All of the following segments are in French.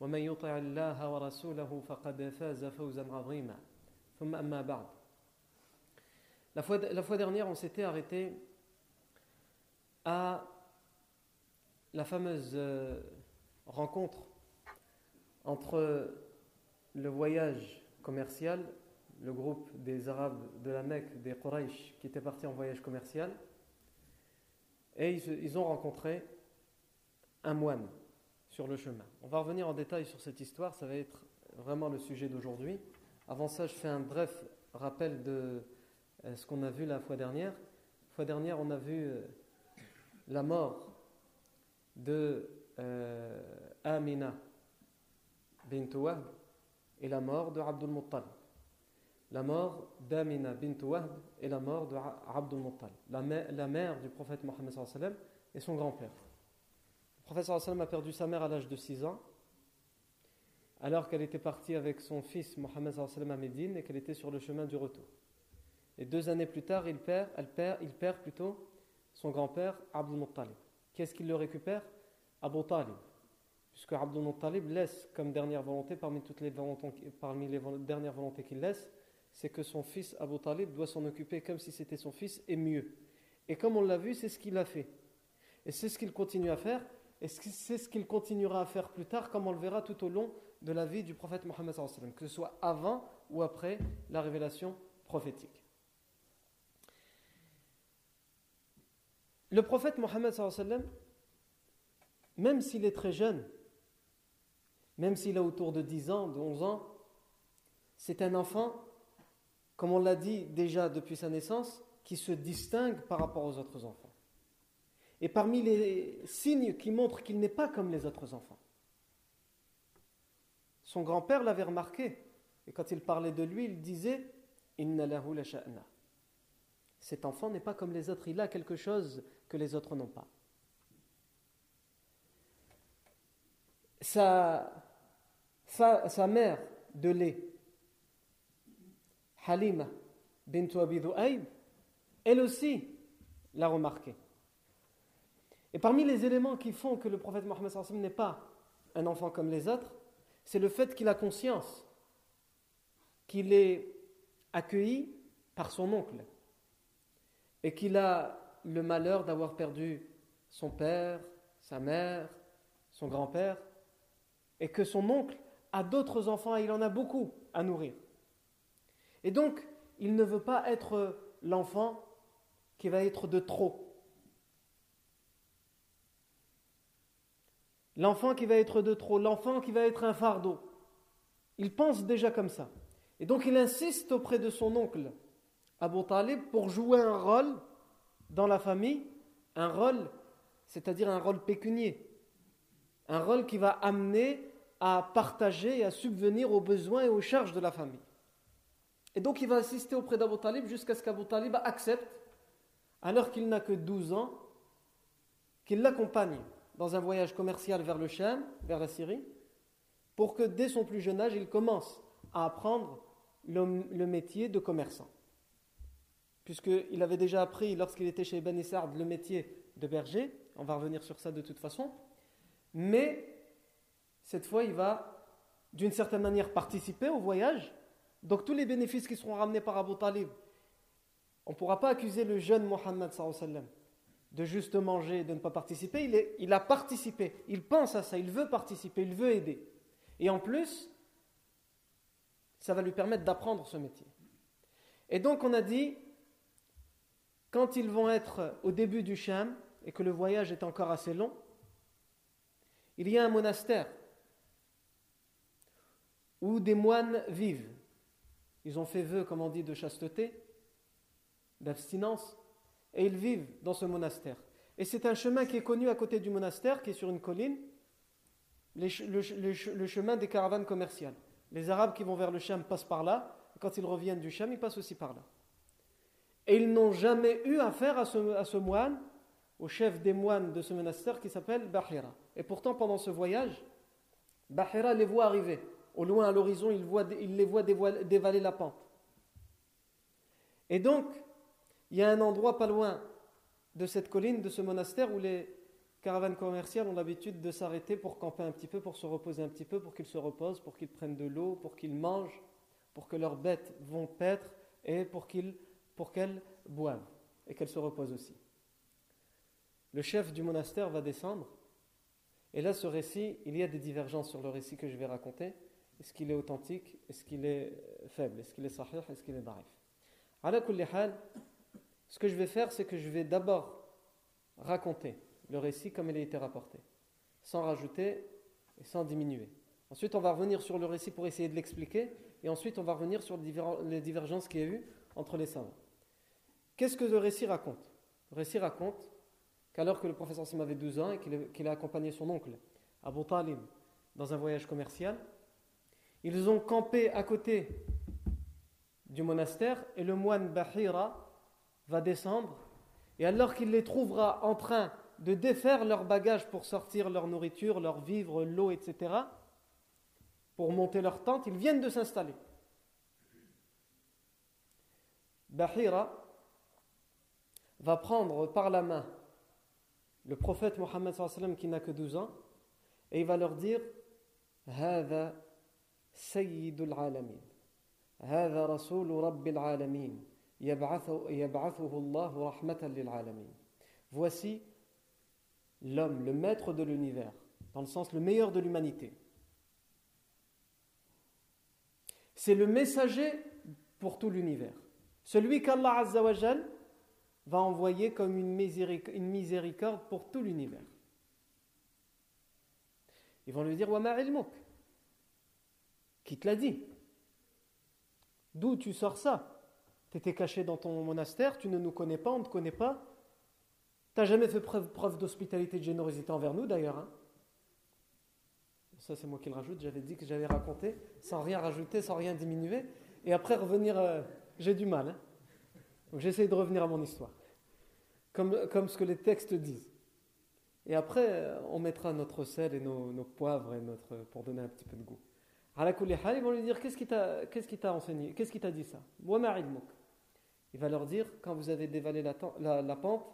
ومن يطع الله ورسوله فقد فاز فوزا عظيما ثم أما بعد La fois, la fois dernière, on s'était arrêté à la fameuse euh, rencontre entre le voyage commercial, le groupe des Arabes de la Mecque, des Quraysh, qui étaient partis en voyage commercial, et ils, ils ont rencontré un moine on va revenir en détail sur cette histoire, ça va être vraiment le sujet d'aujourd'hui. Avant ça, je fais un bref rappel de euh, ce qu'on a vu la fois dernière. La fois dernière, on a vu euh, la mort de euh, Amina bint Wahb et la mort de Abdul. La mort d'Amina bint Wahb et la mort de Abdul la, la mère du prophète Mohammed et son grand-père. Prophète sallam a perdu sa mère à l'âge de 6 ans, alors qu'elle était partie avec son fils Mohammed à Médine et qu'elle était sur le chemin du retour. Et deux années plus tard, il perd, elle perd, il perd plutôt son grand-père Abdul Muttalib. Qu'est-ce qu'il le récupère? Abu Talib. Puisque Abdul Muttalib laisse comme dernière volonté, parmi, toutes les, parmi les dernières volontés qu'il laisse, c'est que son fils Abu Talib doit s'en occuper comme si c'était son fils et mieux. Et comme on l'a vu, c'est ce qu'il a fait. Et c'est ce qu'il continue à faire. Et c'est ce qu'il continuera à faire plus tard, comme on le verra tout au long de la vie du prophète Mohammed, que ce soit avant ou après la révélation prophétique. Le prophète Mohammed, même s'il est très jeune, même s'il a autour de 10 ans, de 11 ans, c'est un enfant, comme on l'a dit déjà depuis sa naissance, qui se distingue par rapport aux autres enfants. Et parmi les signes qui montrent qu'il n'est pas comme les autres enfants. Son grand-père l'avait remarqué. Et quand il parlait de lui, il disait Cet enfant n'est pas comme les autres, il a quelque chose que les autres n'ont pas. Sa, mère de lait, Halima bint Abi elle aussi l'a remarqué. Et parmi les éléments qui font que le prophète Mohammed n'est pas un enfant comme les autres, c'est le fait qu'il a conscience qu'il est accueilli par son oncle et qu'il a le malheur d'avoir perdu son père, sa mère, son grand-père, et que son oncle a d'autres enfants et il en a beaucoup à nourrir. Et donc, il ne veut pas être l'enfant qui va être de trop. L'enfant qui va être de trop, l'enfant qui va être un fardeau. Il pense déjà comme ça. Et donc il insiste auprès de son oncle, Abu Talib, pour jouer un rôle dans la famille, un rôle, c'est-à-dire un rôle pécunier. Un rôle qui va amener à partager et à subvenir aux besoins et aux charges de la famille. Et donc il va assister auprès d'Abu Talib jusqu'à ce qu'Abu Talib accepte, alors qu'il n'a que 12 ans, qu'il l'accompagne dans un voyage commercial vers le Cham, vers la Syrie, pour que dès son plus jeune âge, il commence à apprendre le, métier de commerçant. Puisqu'il avait déjà appris, lorsqu'il était chez Ben Issard, le métier de berger, on va revenir sur ça de toute façon, mais cette fois, il va d'une certaine manière participer au voyage, donc tous les bénéfices qui seront ramenés par Abu Talib, on ne pourra pas accuser le jeune Mohammed sallam de juste manger, de ne pas participer, il, est, il a participé, il pense à ça, il veut participer, il veut aider. Et en plus, ça va lui permettre d'apprendre ce métier. Et donc on a dit, quand ils vont être au début du Sham et que le voyage est encore assez long, il y a un monastère où des moines vivent. Ils ont fait vœu, comme on dit, de chasteté, d'abstinence, et ils vivent dans ce monastère. Et c'est un chemin qui est connu à côté du monastère, qui est sur une colline, le, chemin des caravanes commerciales. Les Arabes qui vont vers le Cham passent par là, quand ils reviennent du Cham, ils passent aussi par là. Et ils n'ont jamais eu affaire à ce, à ce moine, au chef des moines de ce monastère qui s'appelle Bahira. Et pourtant, pendant ce voyage, Bahira les voit arriver. Au loin, à l'horizon, il, il, les voit dévaler la pente. Et donc, il y a un endroit pas loin de cette colline, de ce monastère, où les caravanes commerciales ont l'habitude de s'arrêter pour camper un petit peu, pour se reposer un petit peu, pour qu'ils se reposent, pour qu'ils prennent de l'eau, pour qu'ils mangent, pour que leurs bêtes vont paître et pour qu'elles pour boivent et qu'elles se reposent aussi. Le chef du monastère va descendre et là, ce récit, il y a des divergences sur le récit que je vais raconter. Est-ce qu'il est authentique? Est-ce qu'il est faible? Est-ce qu'il est sahih? Est-ce qu'il est darif ce que je vais faire, c'est que je vais d'abord raconter le récit comme il a été rapporté, sans rajouter et sans diminuer. Ensuite, on va revenir sur le récit pour essayer de l'expliquer, et ensuite, on va revenir sur les divergences qu'il y a eu entre les savants. Qu'est-ce que le récit raconte? Le récit raconte qu'alors que le professeur Sim avait 12 ans et qu'il a accompagné son oncle, Abu Talib, dans un voyage commercial, ils ont campé à côté du monastère et le moine Bahira va descendre, et alors qu'il les trouvera en train de défaire leurs bagages pour sortir leur nourriture, leur vivre, l'eau, etc., pour monter leur tente, ils viennent de s'installer. Bahira va prendre par la main le prophète Mohammed qui n'a que 12 ans, et il va leur dire Hada Sayyidul Alamin, Hada Rasul Rabbil Voici l'homme, le maître de l'univers, dans le sens le meilleur de l'humanité. C'est le messager pour tout l'univers. Celui qu'Allah Azzawajal va envoyer comme une miséricorde pour tout l'univers. Ils vont lui dire Wama Qui te l'a dit? D'où tu sors ça? Tu étais caché dans ton monastère, tu ne nous connais pas, on ne te connaît pas. Tu n'as jamais fait preuve, d'hospitalité, de générosité envers nous d'ailleurs. Hein. ça, c'est moi qui le rajoute. J'avais dit que j'avais raconté sans rien rajouter, sans rien diminuer. Et après, revenir, euh, j'ai du mal. Hein. Donc j'essaie de revenir à mon histoire, comme, comme ce que les textes disent. Et après, euh, on mettra notre sel et nos, poivres et notre, pour donner un petit peu de goût. À ils vont lui dire Qu'est-ce qui t'a enseigné Qu'est-ce qui t'a dit ça? Il va leur dire Quand vous avez dévalé la, pente,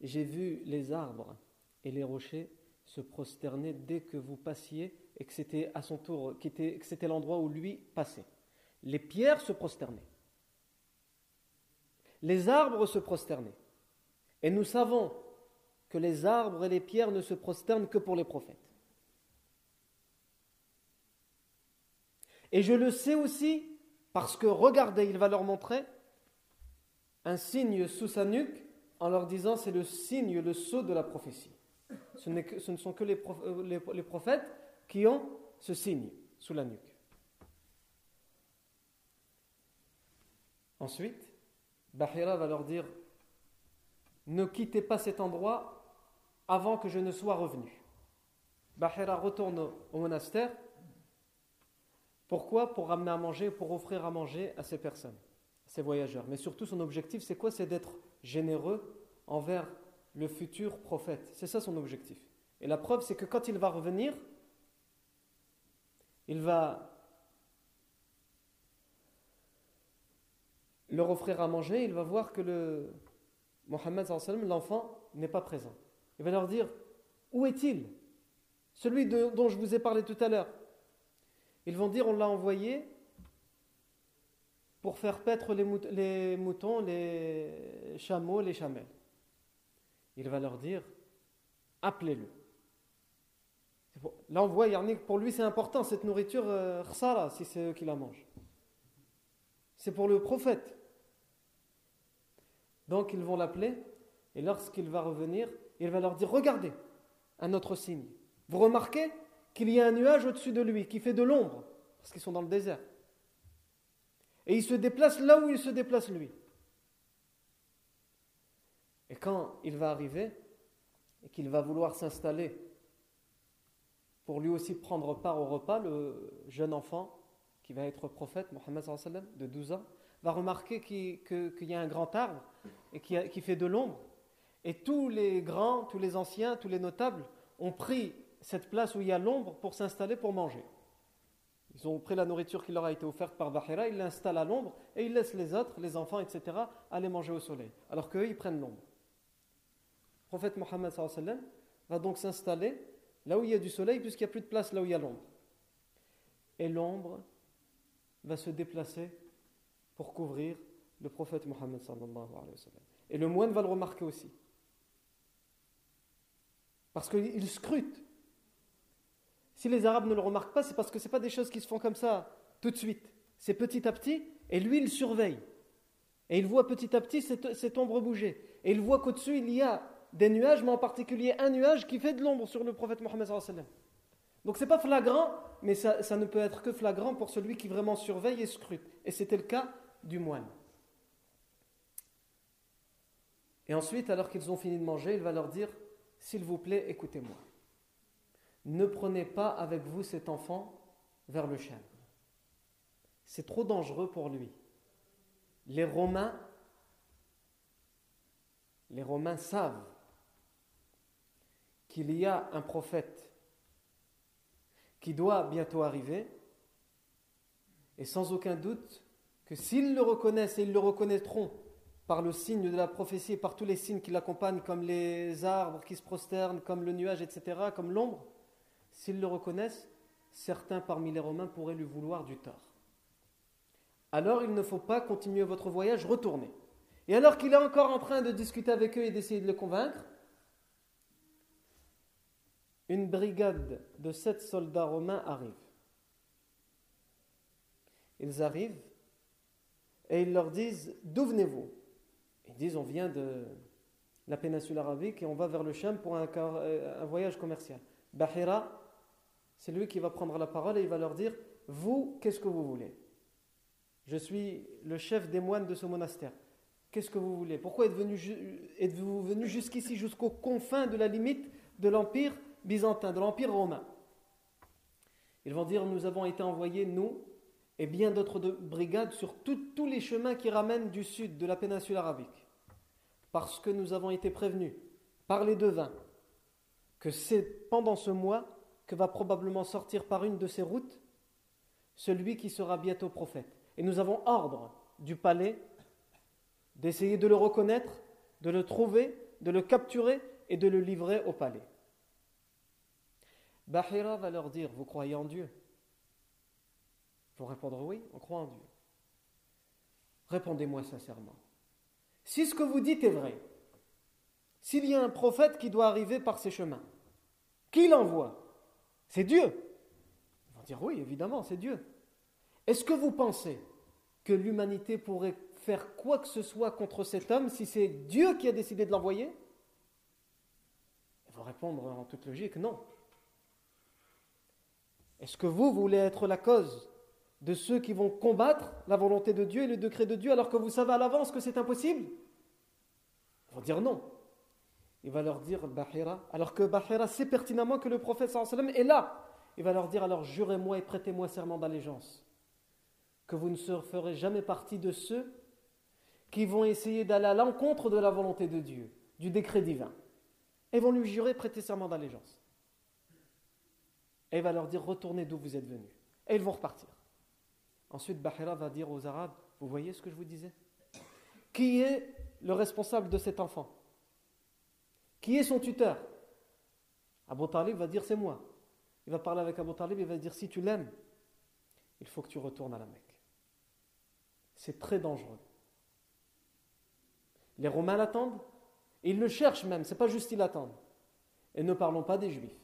j'ai vu les arbres et les rochers se prosterner dès que vous passiez et que c'était à son tour, que c'était l'endroit où lui passait. Les pierres se prosternaient les arbres se prosternaient. Et nous savons que les arbres et les pierres ne se prosternent que pour les prophètes. Et je le sais aussi parce que, regardez, il va leur montrer un signe sous sa nuque en leur disant c'est le signe, le sceau de la prophétie. Ce, ne sont que euh, les prophètes qui ont ce signe sous la nuque. Ensuite, Bahira va leur dire Ne quittez pas cet endroit avant que je ne sois revenu. Bahira retourne au monastère. Pourquoi Pour ramener à manger, pour offrir à manger à ces personnes, à ces voyageurs? Mais surtout, son objectif, c'est quoi? C'est d'être généreux envers le futur prophète. C'est ça son objectif. Et la preuve, c'est que quand il va revenir, il va leur offrir à manger, il va voir que le Mohammed, l'enfant, n'est pas présent. Il va leur dire Où est-il? Celui dont je vous ai parlé tout à l'heure. Ils vont dire On l'a envoyé pour faire paître les, moutons, les chameaux, les chamelles. Il va leur dire Appelez-le. Là, on voit, pour lui, c'est important, cette nourriture, euh, si c'est eux qui la mangent. c'est pour le prophète. Donc ils vont l'appeler, et lorsqu'il va revenir, il va leur dire, regardez, un autre signe. Vous remarquez? Qu'il y a un nuage au-dessus de lui qui fait de l'ombre, parce qu'ils sont dans le désert. Et il se déplace là où il se déplace lui. Et quand il va arriver, et qu'il va vouloir s'installer pour lui aussi prendre part au repas, le jeune enfant qui va être prophète, Mohammed de 12 ans, va remarquer qu'il y a un grand arbre et qui, qui fait de l'ombre. Et tous les grands, tous les anciens, tous les notables ont pris cette place où il y a l'ombre pour s'installer pour manger. Ils ont pris la nourriture qui leur a été offerte par Bahira, ils l'installent à l'ombre et ils laissent les autres, les enfants, etc., aller manger au soleil. Alors qu'eux, ils prennent l'ombre. Le prophète Mohammed va donc s'installer là où il y a du soleil, puisqu'il n'y a plus de place là où il y a l'ombre. Et l'ombre va se déplacer pour couvrir le prophète Mohammed Et le moine va le remarquer aussi. Parce qu'il scrute. Si les Arabes ne le remarquent pas, c'est parce que ce pas des choses qui se font comme ça tout de suite. C'est petit à petit, et lui, il surveille. Et il voit petit à petit cette, ombre bouger. Et il voit qu'au-dessus, il y a des nuages, mais en particulier un nuage qui fait de l'ombre sur le prophète Mohammed. Donc c'est pas flagrant, mais ça, ne peut être que flagrant pour celui qui vraiment surveille et scrute. Et c'était le cas du moine. Et ensuite, alors qu'ils ont fini de manger, il va leur dire S'il vous plaît, écoutez-moi. Ne prenez pas avec vous cet enfant vers le chien. C'est trop dangereux pour lui. Les Romains, les Romains savent qu'il y a un prophète qui doit bientôt arriver, et sans aucun doute que s'ils le reconnaissent, et ils le reconnaîtront par le signe de la prophétie et par tous les signes qui l'accompagnent, comme les arbres qui se prosternent, comme le nuage, etc., comme l'ombre, s'ils le reconnaissent, certains parmi les Romains pourraient lui vouloir du tort. Alors il ne faut pas continuer votre voyage, retournez. Et alors qu'il est encore en train de discuter avec eux et d'essayer de le convaincre, une brigade de sept soldats romains arrive. Ils arrivent et ils leur disent D'où venez-vous? Ils disent On vient de la péninsule arabique et on va vers le Cham pour un, euh, voyage commercial. Bahira, c'est lui qui va prendre la parole et il va leur dire Vous, qu'est-ce que vous voulez? Je suis le chef des moines de ce monastère. Qu'est-ce que vous voulez? Pourquoi êtes-vous venu jusqu'ici, jusqu'aux confins de la limite de l'Empire byzantin, de l'Empire romain? Ils vont dire Nous avons été envoyés, nous, et bien d'autres brigades, sur tous les chemins qui ramènent du sud de la péninsule arabique. Parce que nous avons été prévenus par les devins que c'est pendant ce mois que va probablement sortir par une de ces routes celui qui sera bientôt prophète. Et nous avons ordre du palais d'essayer de le reconnaître, de le trouver, de le capturer et de le livrer au palais. Bahira va leur dire Vous croyez en Dieu? Ils vont répondre Oui, on croit en Dieu. Répondez-moi sincèrement. Si ce que vous dites est vrai, s'il y a un prophète qui doit arriver par ces chemins, qui l'envoie C'est Dieu. Ils vont dire Oui, évidemment, c'est Dieu. Est-ce que vous pensez que l'humanité pourrait faire quoi que ce soit contre cet homme si c'est Dieu qui a décidé de l'envoyer? Ils vont répondre en toute logique Non. Est-ce que vous voulez être la cause de ceux qui vont combattre la volonté de Dieu et le décret de Dieu alors que vous savez à l'avance que c'est impossible? Ils vont dire non. Il va leur dire Bahira, alors que Bahira sait pertinemment que le prophète sallam est là. Il va leur dire alors jurez-moi et prêtez-moi serment d'allégeance que vous ne ferez jamais partie de ceux qui vont essayer d'aller à l'encontre de la volonté de Dieu, du décret divin. Et vont lui jurer prêter serment d'allégeance. Et il va leur dire retournez d'où vous êtes venus. Et ils vont repartir. Ensuite, Bahira va dire aux Arabes Vous voyez ce que je vous disais? Qui est le responsable de cet enfant? Qui est son tuteur? Abu Talib va dire C'est moi. Il va parler avec Abu Talib et va dire Si tu l'aimes, il faut que tu retournes à la Mecque. C'est très dangereux. Les Romains l'attendent, et ils le cherchent même, c'est pas juste qu'ils l'attendent. Et ne parlons pas des Juifs.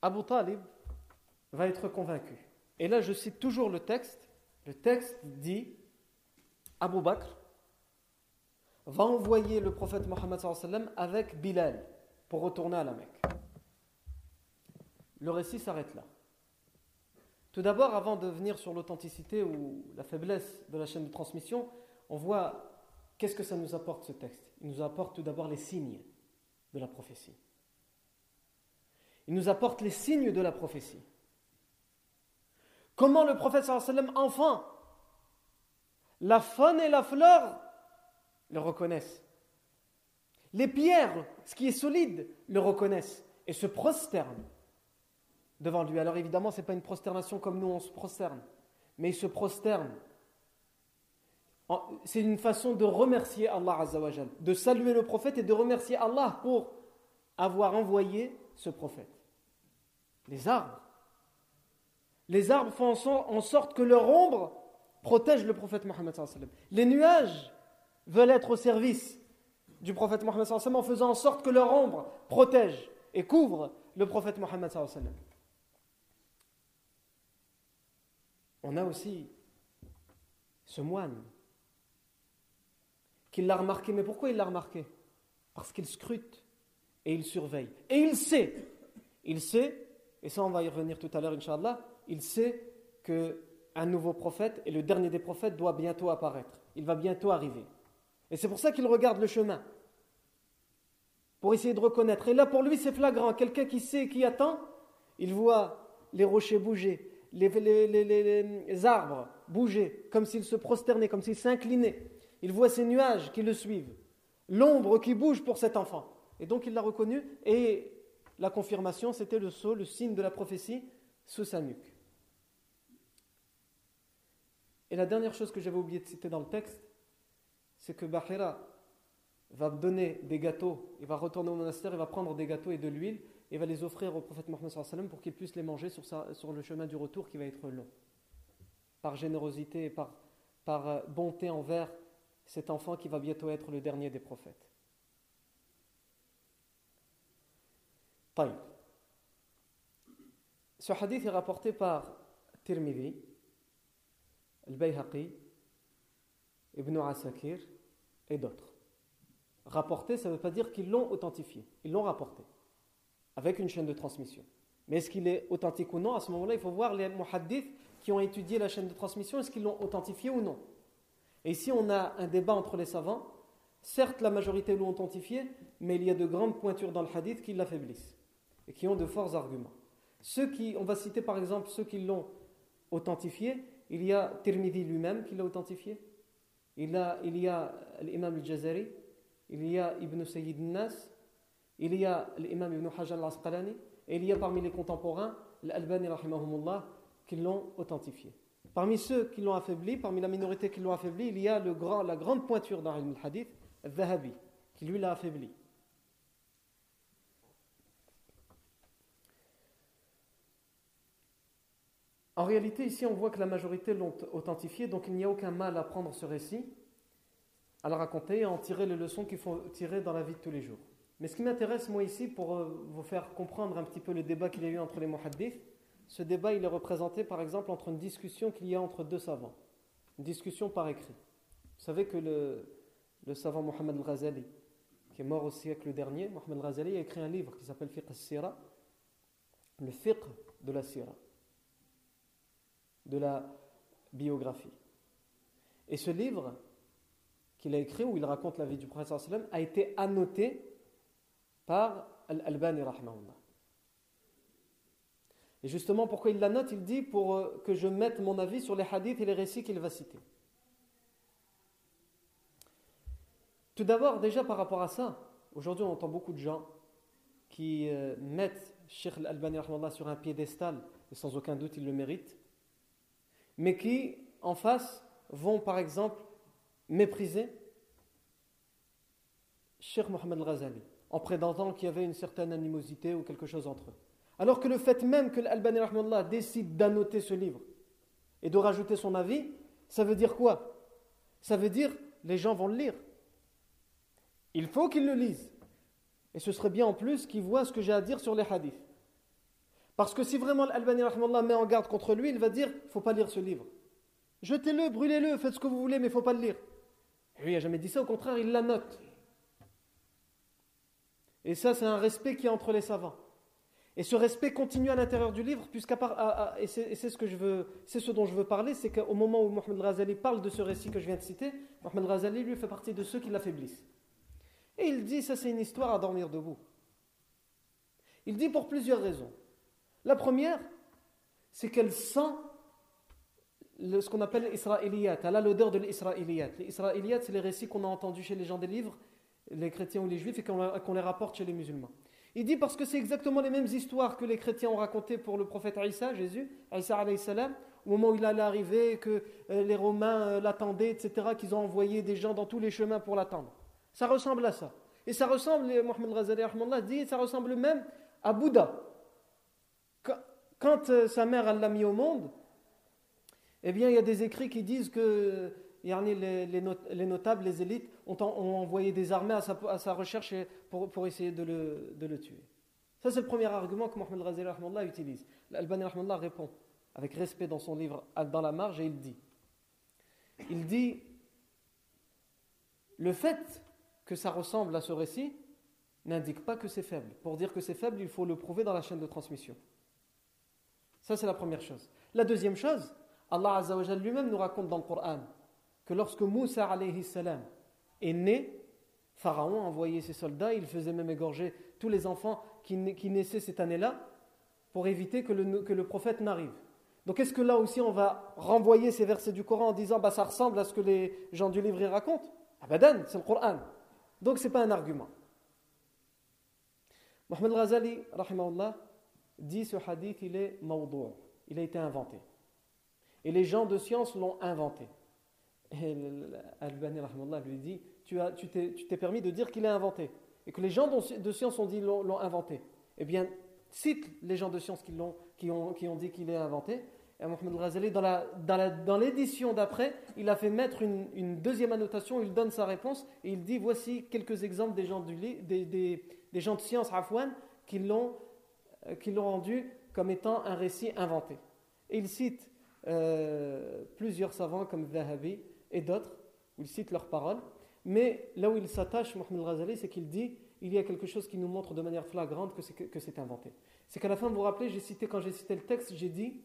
Abu Talib va être convaincu. Et là, je cite toujours le texte. Le texte dit Abu Bakr va envoyer le prophète Mohammed avec Bilal pour retourner à la Mecque. Le récit s'arrête là. Tout d'abord, avant de venir sur l'authenticité ou la faiblesse de la chaîne de transmission, on voit qu'est-ce que ça nous apporte ce texte. Il nous apporte tout d'abord les signes de la prophétie. Il nous apporte les signes de la prophétie. Comment le prophète enfin, la faune et la fleur le reconnaissent. Les pierres, ce qui est solide, le reconnaissent et se prosternent devant lui. Alors évidemment, ce n'est pas une prosternation comme nous, on se prosterne, mais il se prosterne. C'est une façon de remercier Allah de saluer le prophète et de remercier Allah pour avoir envoyé ce prophète. Les arbres. Les arbres font en sorte que leur ombre protège le prophète Mohammed. Les nuages veulent être au service du prophète Mohammed en faisant en sorte que leur ombre protège et couvre le prophète Mohammed. On a aussi ce moine qui l'a remarqué. Mais pourquoi il l'a remarqué? Parce qu'il scrute et il surveille. Et il sait, il sait, et ça on va y revenir tout à l'heure, Inch'Allah, il sait que un nouveau prophète et le dernier des prophètes doit bientôt apparaître. Il va bientôt arriver. Et c'est pour ça qu'il regarde le chemin. Pour essayer de reconnaître. Et là, pour lui, c'est flagrant. Quelqu'un qui sait, qui attend, il voit les rochers bouger, les, arbres bouger, comme s'ils se prosternaient, comme s'ils s'inclinaient. Il voit ces nuages qui le suivent, l'ombre qui bouge pour cet enfant. Et donc il l'a reconnu, et la confirmation, c'était le sceau, le signe de la prophétie sous sa nuque. Et la dernière chose que j'avais oublié de citer dans le texte, c'est que Bahira va donner des gâteaux, il va retourner au monastère, il va prendre des gâteaux et de l'huile, et va les offrir au prophète Mohammed pour qu'il puisse les manger sur, le chemin du retour qui va être long. Par générosité et par, par euh, bonté envers cet enfant qui va bientôt être le dernier des prophètes. Taïb. Ce hadith est rapporté par Tirmidhi, Al-Bayhaqi, Ibn Asakir et d'autres. Rapporté, ça ne veut pas dire qu'ils l'ont authentifié, ils l'ont rapporté avec une chaîne de transmission. Mais est-ce qu'il est authentique ou non À ce moment-là, il faut voir les muhaddiths qui ont étudié la chaîne de transmission, est-ce qu'ils l'ont authentifié ou non Et ici, on a un débat entre les savants. Certes, la majorité l'ont authentifié, mais il y a de grandes pointures dans le hadith qui l'affaiblissent et qui ont de forts arguments. Ceux qui, on va citer par exemple ceux qui l'ont authentifié, il y a Tirmidhi lui-même qui l'a authentifié, il, y a l'imam al-Jazari, il y a Ibn Sayyid Nas, il y a l'imam Ibn Hajar al-Asqalani, et il y a parmi les contemporains l'Albani qui l'ont authentifié. Parmi ceux qui l'ont affaibli, parmi la minorité qui l'ont affaibli, il y a le grand, la grande pointure dans le hadith, al qui lui l'a affaibli. En réalité, ici, on voit que la majorité l'ont authentifié, donc il n'y a aucun mal à prendre ce récit, à le raconter et à en tirer les leçons qu'il faut tirer dans la vie de tous les jours. Mais ce qui m'intéresse, moi, ici, pour euh, vous faire comprendre un petit peu le débat qu'il y a eu entre les muhaddiths, ce débat, il est représenté, par exemple, entre une discussion qu'il y a entre deux savants. Une discussion par écrit. Vous savez que le, le savant Mohamed al-Ghazali, qui est mort au siècle dernier, Mohamed al-Ghazali a écrit un livre qui s'appelle Fiqh al-Sira, le fiqh de la Sira de la biographie. Et ce livre qu'il a écrit, où il raconte la vie du prophète a été annoté par Al-Albani Et justement, pourquoi il la note Il dit pour euh, que je mette mon avis sur les hadiths et les récits qu'il va citer. Tout d'abord, déjà par rapport à ça, aujourd'hui on entend beaucoup de gens qui euh, mettent Sheikh Al-Albani sur un piédestal, et sans aucun doute il le mérite, mais qui, en face, vont par exemple mépriser Cheikh Mohamed al-Ghazali, en prétendant qu'il y avait une certaine animosité ou quelque chose entre eux. Alors que le fait même que l'Albani décide d'annoter ce livre et de rajouter son avis, ça veut dire quoi? Ça veut dire les gens vont le lire. Il faut qu'ils le lisent. Et ce serait bien en plus qu'ils voient ce que j'ai à dire sur les hadiths. Parce que si vraiment Al-Albani met en garde contre lui, il va dire il ne faut pas lire ce livre. Jetez-le, brûlez-le, faites ce que vous voulez, mais il ne faut pas le lire. Et lui, il n'a jamais dit ça, au contraire, il la note. Et ça, c'est un respect qui est entre les savants. Et ce respect continue à l'intérieur du livre, puisqu'à part, et c'est ce que je veux, c'est ce dont je veux parler, c'est qu'au moment où Mohamed Razali parle de ce récit que je viens de citer, Mohamed Razali lui fait partie de ceux qui l'affaiblissent. Et il dit, ça c'est une histoire à dormir debout. Il dit pour plusieurs raisons. La première, c'est qu'elle sent ce qu'on appelle l'israéliyat. Elle a l'odeur de l'israéliyat. Les c'est les récits qu'on a entendus chez les gens des livres, les chrétiens ou les juifs, et qu'on les rapporte chez les musulmans. Il dit parce que c'est exactement les mêmes histoires que les chrétiens ont racontées pour le prophète Isa, Jésus, Isa alayhi salam, au moment où il allait arriver, que euh, les Romains euh, l'attendaient, etc., qu'ils ont envoyé des gens dans tous les chemins pour l'attendre. Ça ressemble à ça. Et ça ressemble, Mohamed Razali dit, ça ressemble même à Bouddha. Quand euh, sa mère l'a mis au monde, eh bien, il y a des écrits qui disent que les, notables, les élites, ont, envoyé des armées à sa, recherche pour, essayer de le, tuer. Ça, c'est le premier argument que Mohamed Razali utilise. Al-Bani répond avec respect dans son livre Dans la marge et il dit Il dit Le fait que ça ressemble à ce récit n'indique pas que c'est faible. Pour dire que c'est faible, il faut le prouver dans la chaîne de transmission. Ça, c'est la première chose. La deuxième chose, Allah lui-même nous raconte dans le Coran que lorsque Moussa alayhi salam est né, Pharaon a envoyé ses soldats, il faisait même égorger tous les enfants qui, naissaient cette année-là pour éviter que le, prophète n'arrive. Donc est-ce que là aussi on va renvoyer ces versets du Coran en disant bah, ça ressemble à ce que les gens du livre racontent? Abadan, c'est le Coran. Donc ce n'est pas un argument. Mohamed Razali, dit ce hadith, il est mawdou', il a été inventé. Et les gens de science l'ont inventé. Et Al-Bani lui dit Tu t'es permis de dire qu'il est inventé. Et que les gens de science ont dit l'ont inventé. Eh bien, cite les gens de science qui, ont, qui, ont, dit qu'il est inventé. Et Mohamed Razali, dans l'édition d'après, il a fait mettre une, deuxième annotation, il donne sa réponse et il dit Voici quelques exemples des gens, de science, Afwan, qui l'ont rendu comme étant un récit inventé. Et il cite euh, plusieurs savants comme Zahabi et d'autres, où il cite leurs paroles. Mais là où il s'attache, Mohamed Razali, c'est qu'il dit il y a quelque chose qui nous montre de manière flagrante que c'est inventé. C'est qu'à la fin, vous vous rappelez, cité, quand j'ai cité le texte, j'ai dit,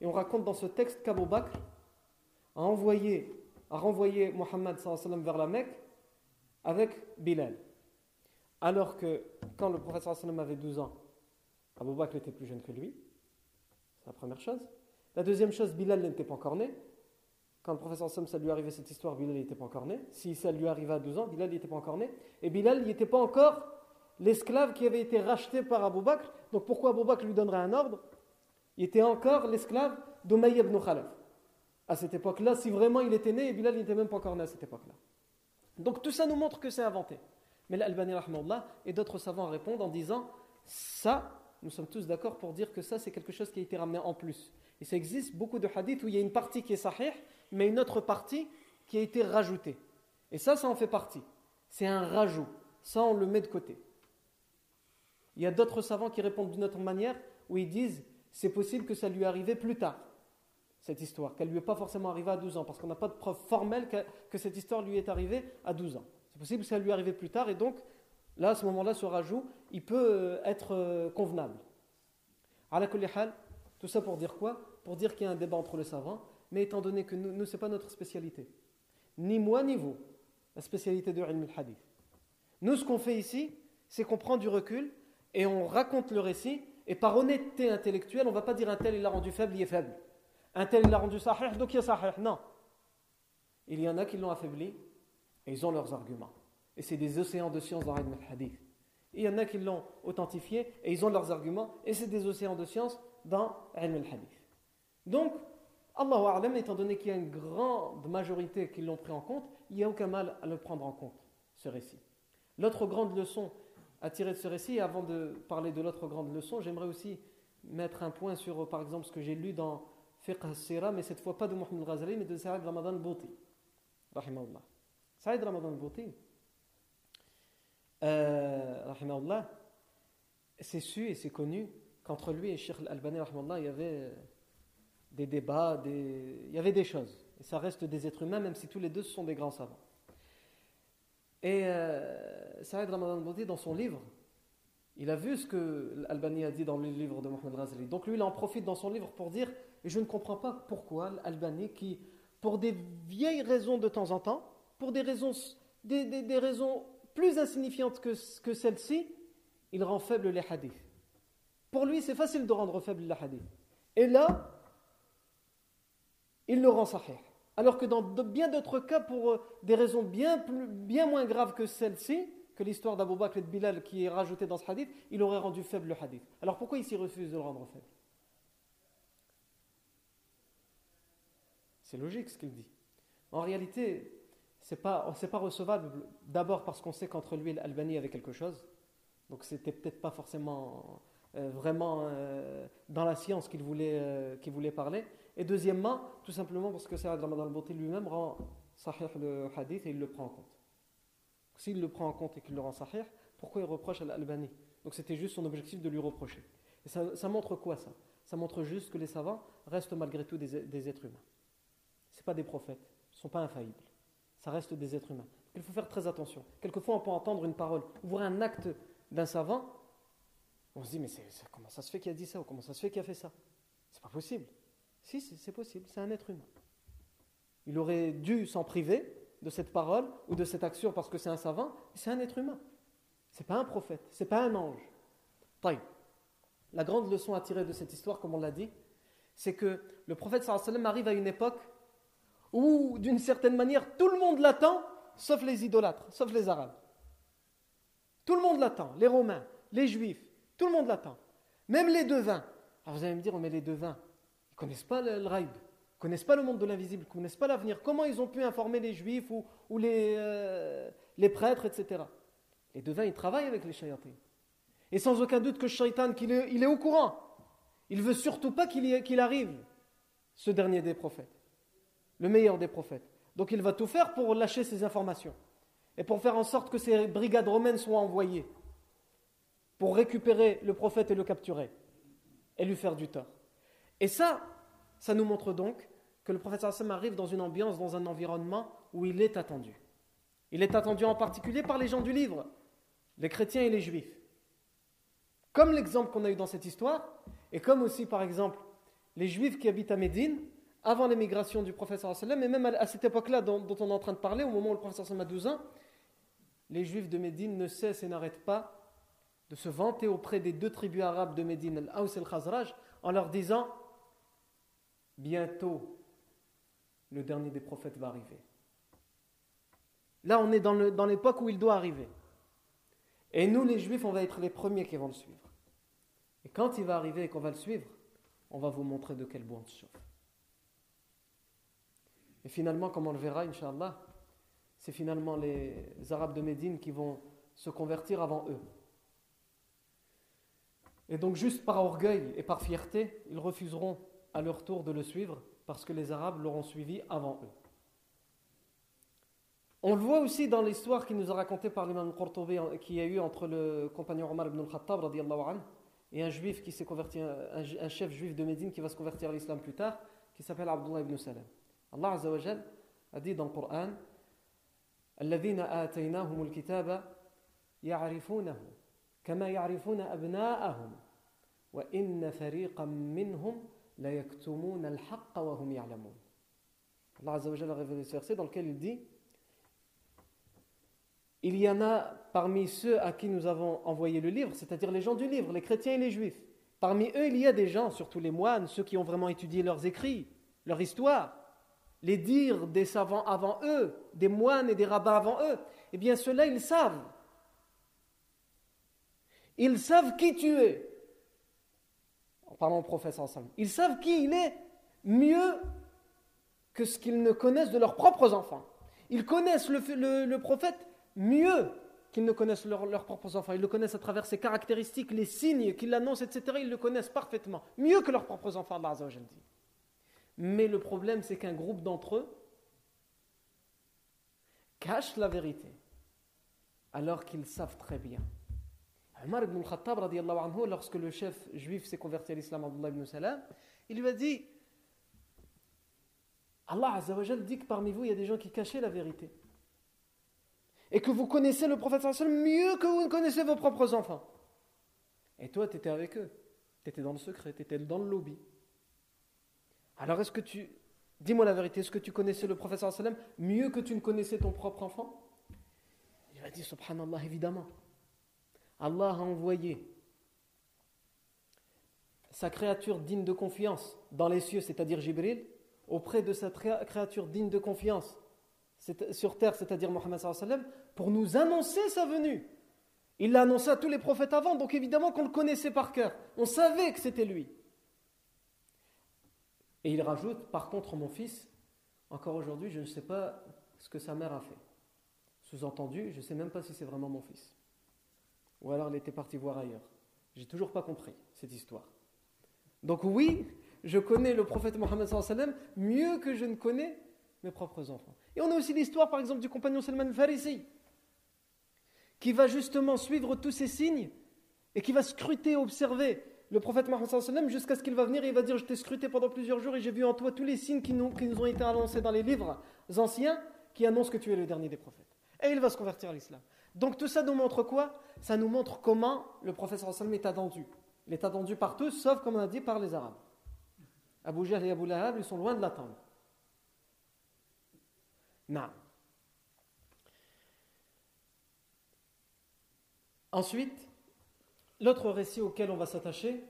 et on raconte dans ce texte qu'Abu Bakr a envoyé, a renvoyé Mohammed vers la Mecque avec Bilal. Alors que quand le prophète avait 12 ans, Abu Bakr était plus jeune que lui. C'est la première chose. La deuxième chose, Bilal n'était pas encore né. Quand le professeur Sam, ça lui arrivait cette histoire, Bilal n'était pas encore né. Si ça lui arrivait à 12 ans, Bilal n'était pas encore né. Et Bilal n'était pas encore l'esclave qui avait été racheté par Abu Bakr. Donc pourquoi Abu Bakr lui donnerait un ordre? Il était encore l'esclave d'Umayy ibn Khalaf. À cette époque-là, si vraiment il était né, et Bilal n'était même pas encore né à cette époque-là. Donc tout ça nous montre que c'est inventé. Mais l'Albani et d'autres savants répondent en disant ça, nous sommes tous d'accord pour dire que ça c'est quelque chose qui a été ramené en plus. Et ça existe beaucoup de hadiths où il y a une partie qui est sahih, mais une autre partie qui a été rajoutée. Et ça, ça en fait partie. C'est un rajout. Ça, on le met de côté. Il y a d'autres savants qui répondent d'une autre manière, où ils disent c'est possible que ça lui arrivait plus tard, cette histoire, qu'elle lui est pas forcément arrivée à 12 ans, parce qu'on n'a pas de preuve formelle que, cette histoire lui est arrivée à 12 ans. C'est possible que ça lui arrivait plus tard, et donc, là, à ce moment-là, ce rajout, il peut euh, être euh, convenable. À tout ça pour dire quoi? Pour dire qu'il y a un débat entre les savants, mais étant donné que nous, ce n'est pas notre spécialité. Ni moi, ni vous, la spécialité de Ilm al-Hadith. Nous, ce qu'on fait ici, c'est qu'on prend du recul et on raconte le récit, et par honnêteté intellectuelle, on ne va pas dire un tel il l'a rendu faible, il est faible. Un tel il l'a rendu sahih, donc il est sahih. Non. Il y en a qui l'ont affaibli, et ils ont leurs arguments. Et c'est des océans de science dans Ilm al-Hadith. Il y en a qui l'ont authentifié, et ils ont leurs arguments, et c'est des océans de science dans Ilm al-Hadith. Donc, Allahu A'lam, étant donné qu'il y a une grande majorité qui l'ont pris en compte, il n'y a aucun mal à le prendre en compte, ce récit. L'autre grande leçon à tirer de ce récit, et avant de parler de l'autre grande leçon, j'aimerais aussi mettre un point sur, par exemple, ce que j'ai lu dans Fiqh al-Sira, mais cette fois pas de Mohamed Ghazali, mais de Saïd Ramadan. Rahimahullah. Saïd Ramadan al-Bouti, euh, c'est su et c'est connu qu'entre lui et Sheikh Al-Albani, il y avait des débats, des... il y avait des choses. Et ça reste des êtres humains, même si tous les deux sont des grands savants. Et euh, Saïd Ramadan Bouti, dans son livre, il a vu ce que Albani a dit dans le livre de Mohamed Razali. Donc lui, il en profite dans son livre pour dire Et je ne comprends pas pourquoi Albani, qui, pour des vieilles raisons de temps en temps, pour des raisons, des, des, raisons plus insignifiantes que, celles-ci, il rend faible les hadiths. Pour lui, c'est facile de rendre faible les hadiths. Et là, il le rend sahih. Alors que dans bien d'autres cas, pour euh, des raisons bien, moins graves que celle-ci, que l'histoire d'Abu Bakr et de Bilal qui est rajoutée dans ce hadith, il aurait rendu faible le hadith. Alors pourquoi il s'y refuse de le rendre faible? C'est logique ce qu'il dit. En réalité, ce n'est pas, pas recevable d'abord parce qu'on sait qu'entre lui et l'Albanie il y avait quelque chose. Donc c'était peut-être pas forcément euh, vraiment euh, dans la science qu'il voulait, qu'il voulait parler. Et deuxièmement, tout simplement parce que c'est Ramadan al-Bouti lui-même rend sahih le hadith et il le prend en compte. S'il le prend en compte et qu'il le rend sahih, pourquoi il reproche à l'Albanie Donc c'était juste son objectif de lui reprocher. Et ça, montre quoi ça? Ça montre juste que les savants restent malgré tout des, êtres humains. Ce pas des prophètes, ils ne sont pas infaillibles. Ça reste des êtres humains. Il faut faire très attention. Quelquefois, on peut entendre une parole, voir un acte d'un savant, on se dit, mais comment ça se fait qu'il a dit ça ou comment ça se fait qu'il a fait ça? C'est pas possible. Si, c'est possible, c'est un être humain. Il aurait dû s'en priver de cette parole ou de cette action parce que c'est un savant, c'est un être humain. C'est pas un prophète, c'est pas un ange. La grande leçon à tirer de cette histoire, comme on l'a dit, c'est que le prophète sallam arrive à une époque où, d'une certaine manière, tout le monde l'attend, sauf les idolâtres, sauf les arabes. Tout le monde l'attend, les romains, les juifs, tout le monde l'attend. Même les devins. Alors vous allez me dire, met les devins connaissent pas le, le raïb, connaissent pas le monde de l'invisible, connaissent pas l'avenir. Comment ils ont pu informer les juifs ou, euh, les prêtres, etc. Les devins, ils travaillent avec les shayatins. Et sans aucun doute que shaitan, qu'il il est au courant. Il veut surtout pas qu'il arrive, ce dernier des prophètes, le meilleur des prophètes. Donc il va tout faire pour lâcher ces informations et pour faire en sorte que ces brigades romaines soient envoyées pour récupérer le prophète et le capturer et lui faire du tort. Et ça, ça nous montre donc que le prophète sallam arrive dans une ambiance, dans un environnement où il est attendu. Il est attendu en particulier par les gens du livre, les chrétiens et les juifs. Comme l'exemple qu'on a eu dans cette histoire, et comme aussi par exemple les juifs qui habitent à Médine, avant l'émigration du prophète sallam, et même à cette époque-là dont, on est en train de parler, au moment où le prophète sallam a 12 ans, les juifs de Médine ne cessent et n'arrêtent pas de se vanter auprès des deux tribus arabes de Médine, al-Aws et al-Khazraj, en leur disant bientôt le dernier des prophètes va arriver. Là, on est dans l'époque où il doit arriver. Et nous, les juifs, on va être les premiers qui vont le suivre. Et quand il va arriver et qu'on va le suivre, on va vous montrer de quel bois on chauffe. Et finalement, comme on le verra, Inch'Allah, c'est finalement les Arabes de Médine qui vont se convertir avant eux. Et donc, juste par orgueil et par fierté, ils refuseront à leur tour de le suivre parce que les Arabes l'auront suivi avant eux. On le voit aussi dans l'histoire qui nous a racontée par l'imam Qurtubi qui a eu entre le compagnon Omar ibn al-Khattab et un juif qui s'est converti, un, chef juif de Médine qui va se convertir à l'islam plus tard, qui s'appelle Abdullah ibn Salam. Allah Azza wa a dit dans le Coran الذين آتيناهم الكتاب يعرفونه كما يعرفون أبناءهم وإن فريقا منهم Allah Azza wa a révélé ce verset dans lequel il dit Il y en a parmi ceux à qui nous avons envoyé le livre, c'est-à-dire les gens du livre, les chrétiens et les juifs. Parmi eux, il y a des gens, surtout les moines, ceux qui ont vraiment étudié leurs écrits, leur histoire, les dires des savants avant eux, des moines et des rabbins avant eux. Eh bien, ceux-là, ils savent. Ils savent qui tu es parlant au prophète ensemble. Ils savent qui il est mieux que ce qu'ils ne connaissent de leurs propres enfants. Ils connaissent le, prophète mieux qu'ils ne connaissent leurs propres enfants. Ils le connaissent à travers ses caractéristiques, les signes qu'il annonce, etc. Ils le connaissent parfaitement, mieux que leurs propres enfants, Allah dit. Mais le problème, c'est qu'un groupe d'entre eux cache la vérité, alors qu'ils savent très bien. Omar ibn al-Khattab, lorsque le chef juif s'est converti à l'islam, Abdullah ibn Salam, il lui a dit Allah Azzawajal dit que parmi vous, il y a des gens qui cachaient la vérité. Et que vous connaissez le prophète mieux que vous ne connaissez vos propres enfants. Et toi, tu étais avec eux. Tu étais dans le secret, tu étais dans le lobby. Alors, est-ce que tu. Dis-moi la vérité, est-ce que tu connaissais le prophète mieux que tu ne connaissais ton propre enfant? Il a dit Subhanallah, évidemment. Allah a envoyé sa créature digne de confiance dans les cieux, c'est-à-dire Jibril, auprès de sa créature digne de confiance sur terre, c'est-à-dire Mohammed pour nous annoncer sa venue. Il l'a annoncé à tous les prophètes avant, donc évidemment qu'on le connaissait par cœur. On savait que c'était lui. Et il rajoute, par contre, mon fils, encore aujourd'hui, je ne sais pas ce que sa mère a fait. Sous-entendu, je ne sais même pas si c'est vraiment mon fils. Ou alors elle était partie voir ailleurs. J'ai toujours pas compris cette histoire. Donc oui, je connais le prophète Mohammed mieux que je ne connais mes propres enfants. Et on a aussi l'histoire, par exemple, du compagnon Salman Farisi, qui va justement suivre tous ces signes et qui va scruter, observer le prophète Mohammed jusqu'à ce qu'il va venir il va dire Je t'ai scruté pendant plusieurs jours et j'ai vu en toi tous les signes qui nous, qui nous ont été annoncés dans les livres anciens qui annoncent que tu es le dernier des prophètes. Et il va se convertir à l'islam. Donc tout ça nous montre quoi? Ça nous montre comment le prophète est attendu. Il est attendu par tous, sauf, comme on a dit, par les Arabes. Abu Jahl et Abu Lahab, ils sont loin de l'attendre. Non. Ensuite, l'autre récit auquel on va s'attacher,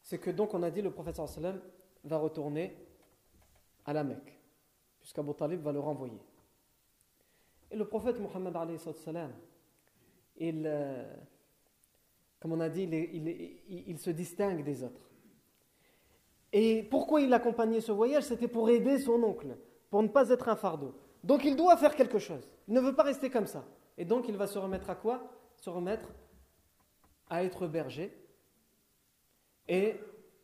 c'est que donc on a dit le prophète sallam va retourner à la Mecque, puisqu'Abu Talib va le renvoyer. Et le prophète Mohammed il, euh, comme on a dit, il, il se distingue des autres. Et pourquoi il accompagnait ce voyage? C'était pour aider son oncle, pour ne pas être un fardeau. Donc il doit faire quelque chose. Il ne veut pas rester comme ça. Et donc il va se remettre à quoi? Se remettre à être berger et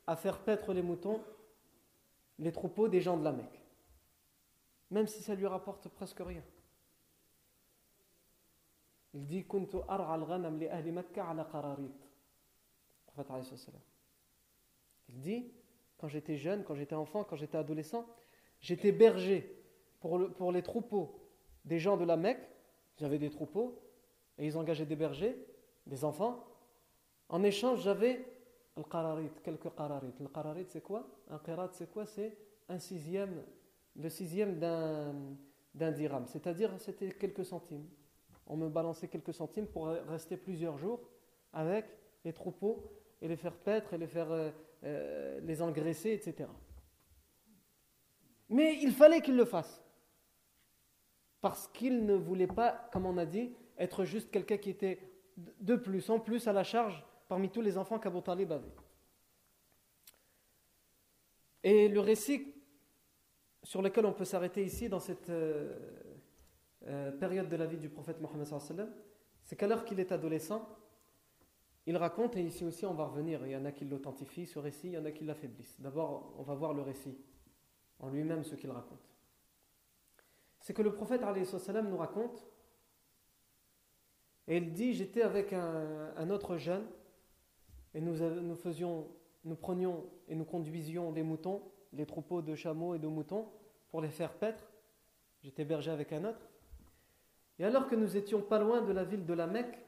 à faire paître les moutons, les troupeaux des gens de la Mecque. Même si ça lui rapporte presque rien. Il dit. Il dit quand j'étais jeune, quand j'étais enfant, quand j'étais adolescent, j'étais berger pour, pour les troupeaux des gens de la Mecque. J'avais des troupeaux et ils engageaient des bergers, des enfants. En échange, j'avais le quelques qararit. Le qararit, c'est quoi? Un qirat, c'est quoi? C'est un sixième, le sixième d'un, d'un dirham. C'est-à-dire, c'était quelques centimes. On me balançait quelques centimes pour rester plusieurs jours avec les troupeaux et les faire paître et les faire euh, euh, les engraisser, etc. Mais il fallait qu'il le fasse. Parce qu'il ne voulait pas, comme on a dit, être juste quelqu'un qui était de plus, en plus à la charge parmi tous les enfants qu'Abu Talib avait. Et le récit sur lequel on peut s'arrêter ici dans cette euh, euh, période de la vie du prophète Mohammed, c'est qu'à l'heure qu'il est adolescent, il raconte, et ici aussi on va revenir, il y en a qui l'authentifient, ce récit, il y en a qui l'affaiblissent. D'abord, on va voir le récit, en lui-même ce qu'il raconte. C'est que le prophète nous raconte, et il dit, j'étais avec un, autre jeune, et nous, nous faisions, nous prenions et nous conduisions des moutons, les troupeaux de chameaux et de moutons, pour les faire paître. J'étais berger avec un autre. Et alors que nous étions pas loin de la ville de la Mecque,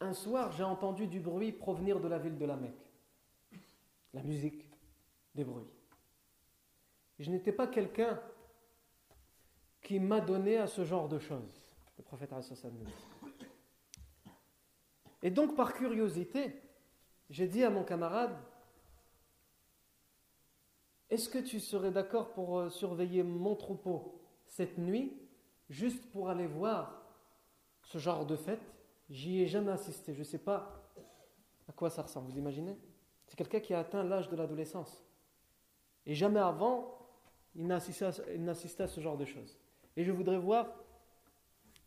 un soir, j'ai entendu du bruit provenir de la ville de la Mecque. La musique, des bruits. je n'étais pas quelqu'un qui m'a donné à ce genre de choses. Le prophète Et donc, par curiosité, j'ai dit à mon camarade Est-ce que tu serais d'accord pour euh, surveiller mon troupeau cette nuit, juste pour aller voir ce genre de fête? J'y ai jamais assisté. Je ne sais pas à quoi ça ressemble. Vous imaginez? C'est quelqu'un qui a atteint l'âge de l'adolescence. Et jamais avant, il n'a assisté, à ce genre de choses. Et je voudrais voir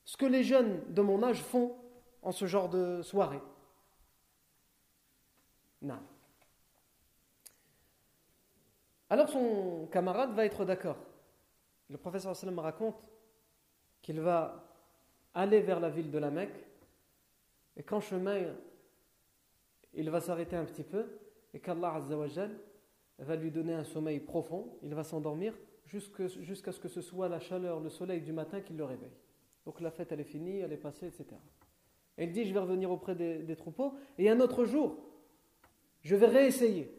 ce que les jeunes de mon âge font en ce genre de soirée. Non. Alors son camarade va être d'accord. Le professeur sallam raconte qu'il va aller vers la ville de la Mecque, et qu'en chemin, il va s'arrêter un petit peu, et qu'Allah va lui donner un sommeil profond, il va s'endormir jusqu'à ce que ce soit la chaleur, le soleil du matin qui le réveille. Donc la fête, elle est finie, elle est passée, etc. Il dit, je vais revenir auprès des, troupeaux, et un autre jour, je vais réessayer.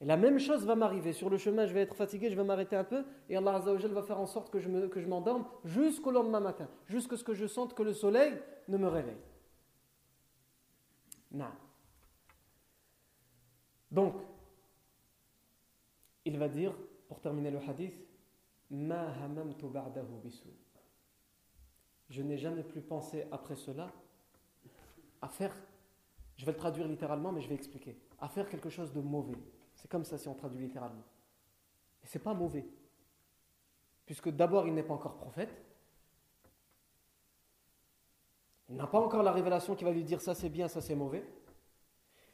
Et la même chose va m'arriver. Sur le chemin, je vais être fatigué, je vais m'arrêter un peu, et Allah va faire en sorte que je m'endorme jusqu'au lendemain matin, jusqu'à ce que je sente que le soleil ne me réveille. Non. Donc, il va dire, pour terminer le hadith, Ma Je n'ai jamais plus pensé après cela à faire, je vais le traduire littéralement, mais je vais expliquer, à faire quelque chose de mauvais. C'est comme ça si on traduit littéralement. Et c'est pas mauvais. Puisque d'abord, il n'est pas encore prophète. Il n'a pas encore la révélation qui va lui dire ça c'est bien, ça c'est mauvais.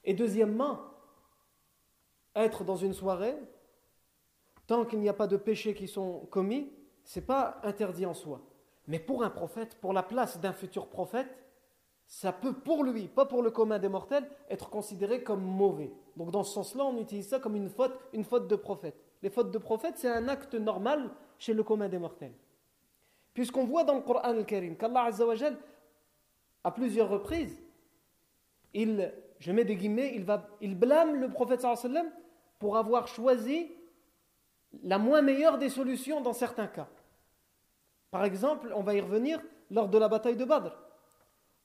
Et deuxièmement, être dans une soirée, tant qu'il n'y a pas de péchés qui sont commis, c'est pas interdit en soi. Mais pour un prophète, pour la place d'un futur prophète, ça peut pour lui, pas pour le commun des mortels, être considéré comme mauvais. Donc dans ce sens-là, on utilise ça comme une faute, une faute de prophète. Les fautes de prophète, c'est un acte normal chez le commun des mortels. Puisqu'on voit dans le Coran al-Karim qu'Allah à plusieurs reprises, il, je mets des guillemets, il, va, il blâme le prophète sallam pour avoir choisi la moins meilleure des solutions dans certains cas. Par exemple, on va y revenir lors de la bataille de Badr.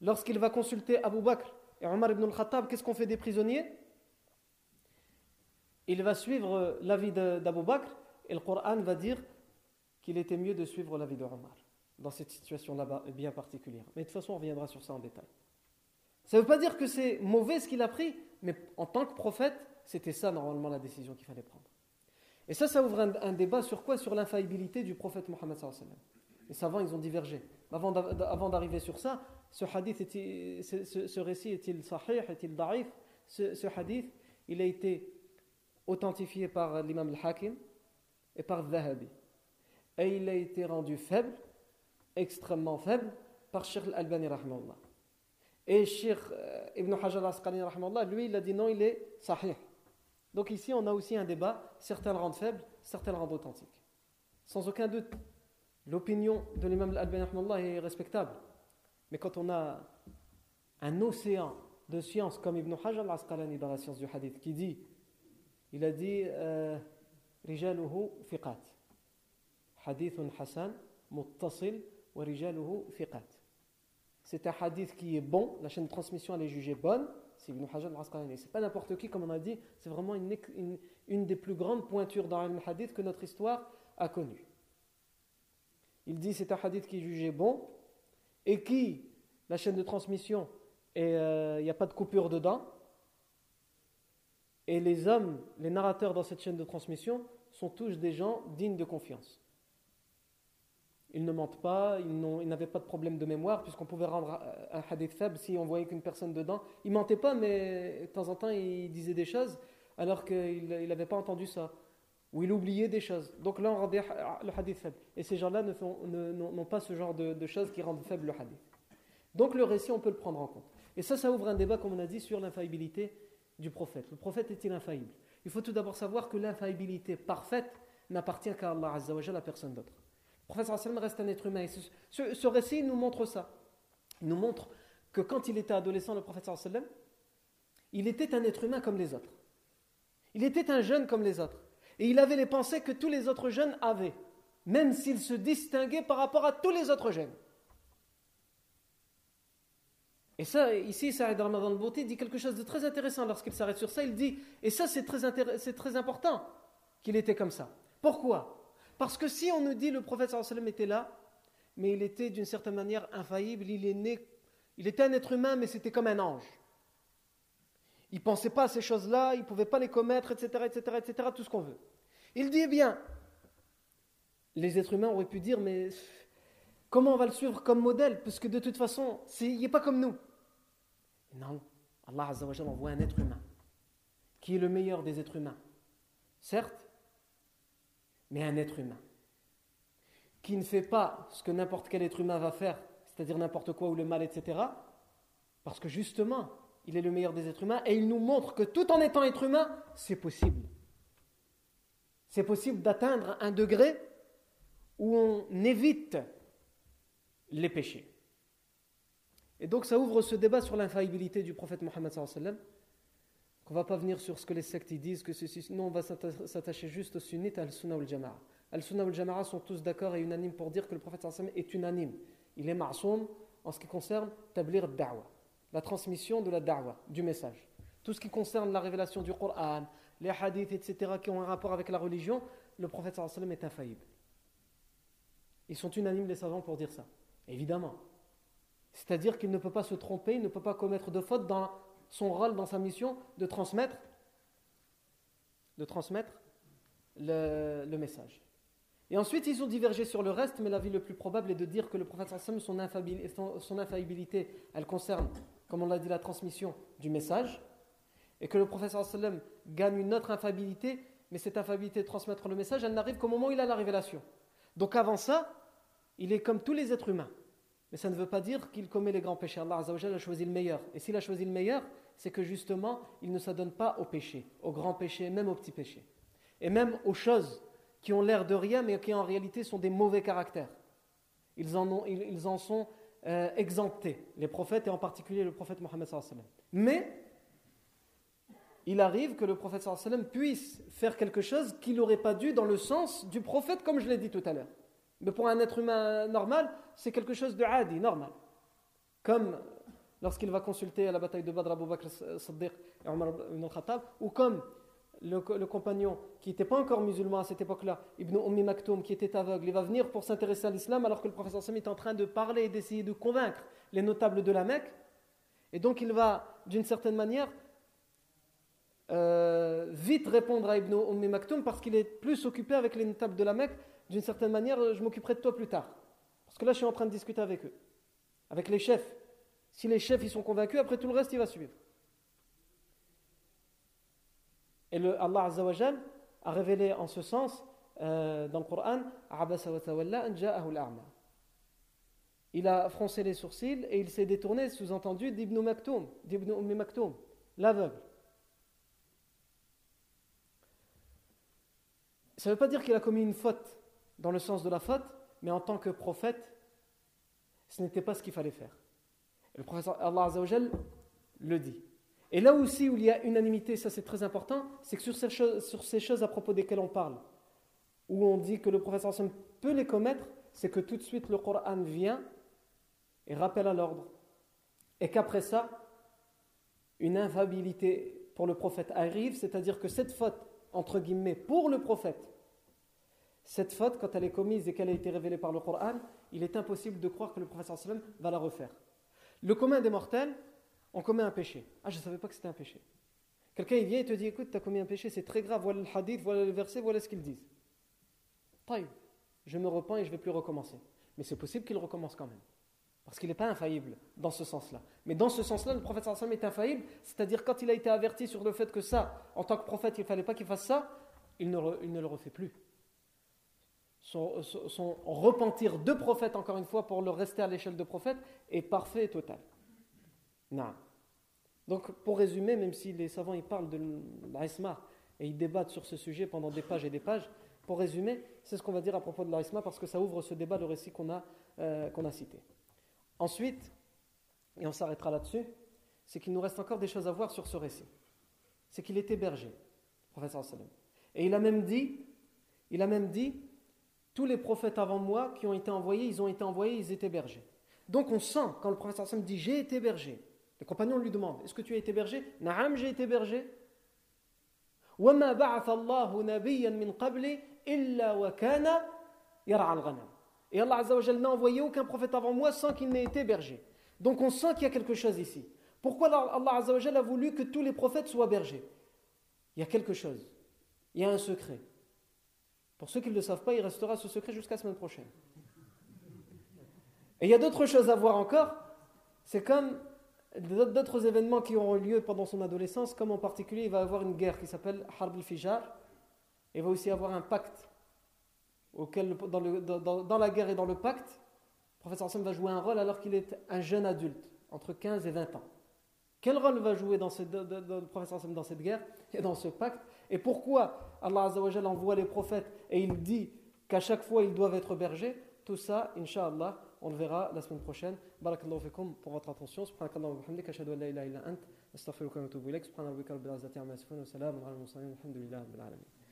Lorsqu'il va consulter Abu Bakr et Omar ibn al-Khattab, qu'est-ce qu'on fait des prisonniers? Il va suivre l'avis d'Abu Bakr et le Coran va dire qu'il était mieux de suivre l'avis de Omar dans cette situation-là bien particulière. Mais de toute façon, on reviendra sur ça en détail. Ça ne veut pas dire que c'est mauvais ce qu'il a pris, mais en tant que prophète, c'était ça normalement la décision qu'il fallait prendre. Et ça, ça ouvre un, débat sur quoi? Sur l'infaillibilité du prophète Mohammed. Les savants, ils ont divergé. Avant d'arriver sur ça, ce hadith, ce, récit est-il sahih, est-il daif? Ce, hadith, il a été authentifié par l'imam al-Hakim et par Zahabi. Et il a été rendu faible, extrêmement faible, par Sheikh al-Albani Et Sheikh euh, Ibn Hajar al-Asqani lui, il a dit non, il est sahih. Donc ici, on a aussi un débat, certains le rendent faible, certains le rendent authentique. Sans aucun doute, l'opinion de l'imam al-Albani est respectable. Mais quand on a un océan de science comme Ibn Hajar al-Asqalani dans la science du hadith qui dit, il a dit euh, Rijaluhu fiqat. Hadithun Hassan, muttasil, wa rijaluhu fiqat. C'est un hadith qui est bon, la chaîne de transmission elle est jugée bonne, c'est Ibn Hajar al-Asqalani. C'est pas n'importe qui, comme on a dit, c'est vraiment une, une, des plus grandes pointures dans le hadith que notre histoire a connue. Il dit c'est un hadith qui est jugé bon, et qui, la chaîne de transmission, il n'y a pas de coupure dedans, et les hommes, les narrateurs dans cette chaîne de transmission sont tous des gens dignes de confiance. Ils ne mentent pas, ils n'avaient pas de problème de mémoire, puisqu'on pouvait rendre un hadith faible si on voyait qu'une personne dedans. Ils mentaient pas, mais de temps en temps, ils disaient des choses alors qu'il n'avait pas entendu ça où il oubliait des choses. Donc là, on rendait le hadith faible. Et ces gens-là n'ont pas ce genre de, choses qui rendent faible le hadith. Donc le récit, on peut le prendre en compte. Et ça, ça ouvre un débat, comme on a dit, sur l'infaillibilité du prophète. Le prophète est-il infaillible? Il faut tout d'abord savoir que l'infaillibilité parfaite n'appartient qu'à Allah Azzawajal, à personne d'autre. Le prophète sallam reste un être humain. ce, récit nous montre ça. Il nous montre que quand il était adolescent, le prophète sallam, il était un être humain comme les autres. Il était un jeune comme les autres. Et il avait les pensées que tous les autres jeunes avaient, même s'il se distinguait par rapport à tous les autres jeunes. Et ça, ici, Saïd Ramadan al dit quelque chose de très intéressant lorsqu'il s'arrête sur ça. Il dit, et ça c'est très, c'est très important qu'il était comme ça. Pourquoi? Parce que si on nous dit le prophète sallam était là, mais il était d'une certaine manière infaillible, il est né, il était un être humain, mais c'était comme un ange il ne pensait pas à ces choses-là, il ne pouvait pas les commettre, etc., etc., etc., tout ce qu'on veut. Il dit, eh bien, les êtres humains auraient pu dire, mais comment on va le suivre comme modèle? Parce que de toute façon, il n'est pas comme nous. Non, Allah envoie un être humain, qui est le meilleur des êtres humains. Certes, mais un être humain, qui ne fait pas ce que n'importe quel être humain va faire, c'est-à-dire n'importe quoi ou le mal, etc. Parce que justement, il est le meilleur des êtres humains et il nous montre que tout en étant être humain, c'est possible. C'est possible d'atteindre un degré où on évite les péchés. Et donc ça ouvre ce débat sur l'infaillibilité du prophète Mohammed sallallahu qu'on va pas venir sur ce que les sectes disent, que ceci, non, on va s'attacher juste aux sunnites, al-sunnah ou al-jama'a. Al-sunnah ou al-jama'a sont tous d'accord et unanimes pour dire que le prophète sallallahu est unanime. Il est ma'soum en ce qui concerne tablir da'wa, la transmission de la da'wa, du message. Tout ce qui concerne la révélation du Coran, les hadiths, etc., qui ont un rapport avec la religion, le prophète sallallahu est infaillible. Ils sont unanimes les savants pour dire ça. Évidemment. C'est-à-dire qu'il ne peut pas se tromper, il ne peut pas commettre de faute dans son rôle, dans sa mission de transmettre, de transmettre le, message. Et ensuite, ils ont divergé sur le reste, mais l'avis le plus probable est de dire que le prophète sallam, son, son infaillibilité, elle concerne, comme on l'a dit, la transmission du message, et que le prophète sallam gagne une autre infaillibilité, mais cette infaillibilité de transmettre le message, elle n'arrive qu'au moment où il a la révélation. Donc avant ça, il est comme tous les êtres humains. Mais ça ne veut pas dire qu'il commet les grands péchés. Allah a choisi le meilleur. Et s'il a choisi le meilleur, c'est que justement, il ne s'adonne pas aux péchés, aux grands péchés, même aux petits péchés. Et même aux choses qui ont l'air de rien, mais qui en réalité sont des mauvais caractères. Ils en, ont, ils, en sont euh, les prophètes, et en particulier le prophète Mohammed. Mais il arrive que le prophète puisse faire quelque chose qu'il n'aurait pas dû dans le sens du prophète, comme je l'ai dit tout à l'heure. Mais pour un être humain normal, c'est quelque chose de adi, normal. Comme lorsqu'il va consulter à la bataille de Badr Abu Bakr Siddiq et Omar ibn al-Khattab, ou comme le, compagnon qui n'était pas encore musulman à cette époque-là, Ibn Ummi Maktoum, qui était aveugle, il va venir pour s'intéresser à l'islam alors que le professeur Sam est en train de parler et d'essayer de convaincre les notables de la Mecque. Et donc il va, d'une certaine manière, euh, vite répondre à Ibn Ummi Maktoum parce qu'il est plus occupé avec les notables de la Mecque d'une certaine manière, je m'occuperai de toi plus tard. Parce que là, je suis en train de discuter avec eux, avec les chefs. Si les chefs ils sont convaincus, après tout le reste, il va suivre. Et le, Allah Azzawajal a révélé en ce sens euh, dans le Coran Il a froncé les sourcils et il s'est détourné, sous-entendu, d'Ibn Maktoum, Ummi Maktoum, l'aveugle. Ça ne veut pas dire qu'il a commis une faute dans le sens de la faute, mais en tant que prophète, ce n'était pas ce qu'il fallait faire. le prophète Allah Azzawajal le dit. Et là aussi où il y a unanimité, ça c'est très important, c'est que sur ces, choses, à propos desquelles on parle, où on dit que le prophète peut les commettre, c'est que tout de suite le Coran vient et rappelle à l'ordre. Et qu'après ça, une infaillibilité pour le prophète arrive, c'est-à-dire que cette faute, entre guillemets, pour le prophète, cette faute, quand elle est commise et qu'elle a été révélée par le Coran, il est impossible de croire que le prophète va la refaire. Le commun des mortels, on commet un péché. Ah, je ne savais pas que c'était un péché. Quelqu'un vient et te dit écoute, tu as commis un péché, c'est très grave, voilà le hadith, voilà le verset, voilà ce qu'ils disent. Taï, je me repens et je ne vais plus recommencer. Mais c'est possible qu'il recommence quand même. Parce qu'il n'est pas infaillible dans ce sens-là. Mais dans ce sens-là, le prophète sallam est infaillible, c'est-à-dire quand il a été averti sur le fait que ça, en tant que prophète, il ne fallait pas qu'il fasse ça, il ne le refait plus son, repentir de prophète, encore une fois, pour le rester à l'échelle de prophète, est parfait et total. Non. Donc, pour résumer, même si les savants ils parlent de l'Aïsma et ils débattent sur ce sujet pendant des pages et des pages, pour résumer, c'est ce qu'on va dire à propos de l'Aïsma parce que ça ouvre ce débat, le récit qu'on a, euh, qu'on a cité. Ensuite, et on s'arrêtera là-dessus, c'est qu'il nous reste encore des choses à voir sur ce récit. C'est qu'il était berger, professeur Salam. Et il a même dit, il a même dit tous les prophètes avant moi qui ont été envoyés, ils ont été envoyés, ils étaient bergers. Donc on sent, quand le prophète Hassan dit J'ai été berger, les compagnons lui demandent Est-ce que tu as été berger? Naam, j'ai été berger. Et Allah n'a envoyé aucun prophète avant moi sans qu'il n'ait été berger. Donc on sent qu'il y a quelque chose ici. Pourquoi Allah a voulu que tous les prophètes soient bergers? Il y a quelque chose. Il y a un secret. Pour ceux qui ne le savent pas, il restera ce secret jusqu'à la semaine prochaine. Et il y a d'autres choses à voir encore. C'est comme d'autres événements qui auront lieu pendant son adolescence, comme en particulier, il va avoir une guerre qui s'appelle Harb al-Fijar. Il va aussi avoir un pacte, auquel, dans, dans, la guerre et dans le pacte, prophète sallam va jouer un rôle alors qu'il est un jeune adulte, entre 15 et 20 ans. Quel rôle va jouer dans le prophète sallam dans cette guerre et dans ce pacte? Et pourquoi Allah Azzawajal envoie les prophètes et il dit qu'à chaque fois ils doivent être bergers? Tout ça, Inch'Allah, on le verra la semaine prochaine. Barakallahu fikum pour votre attention. Subhanakallahu wa bihamdika ashhadu an la ilaha illa ant astaghfiruka wa atubu ilaik. Subhana rabbika rabbil izzati amma yasifun wa salamun ala al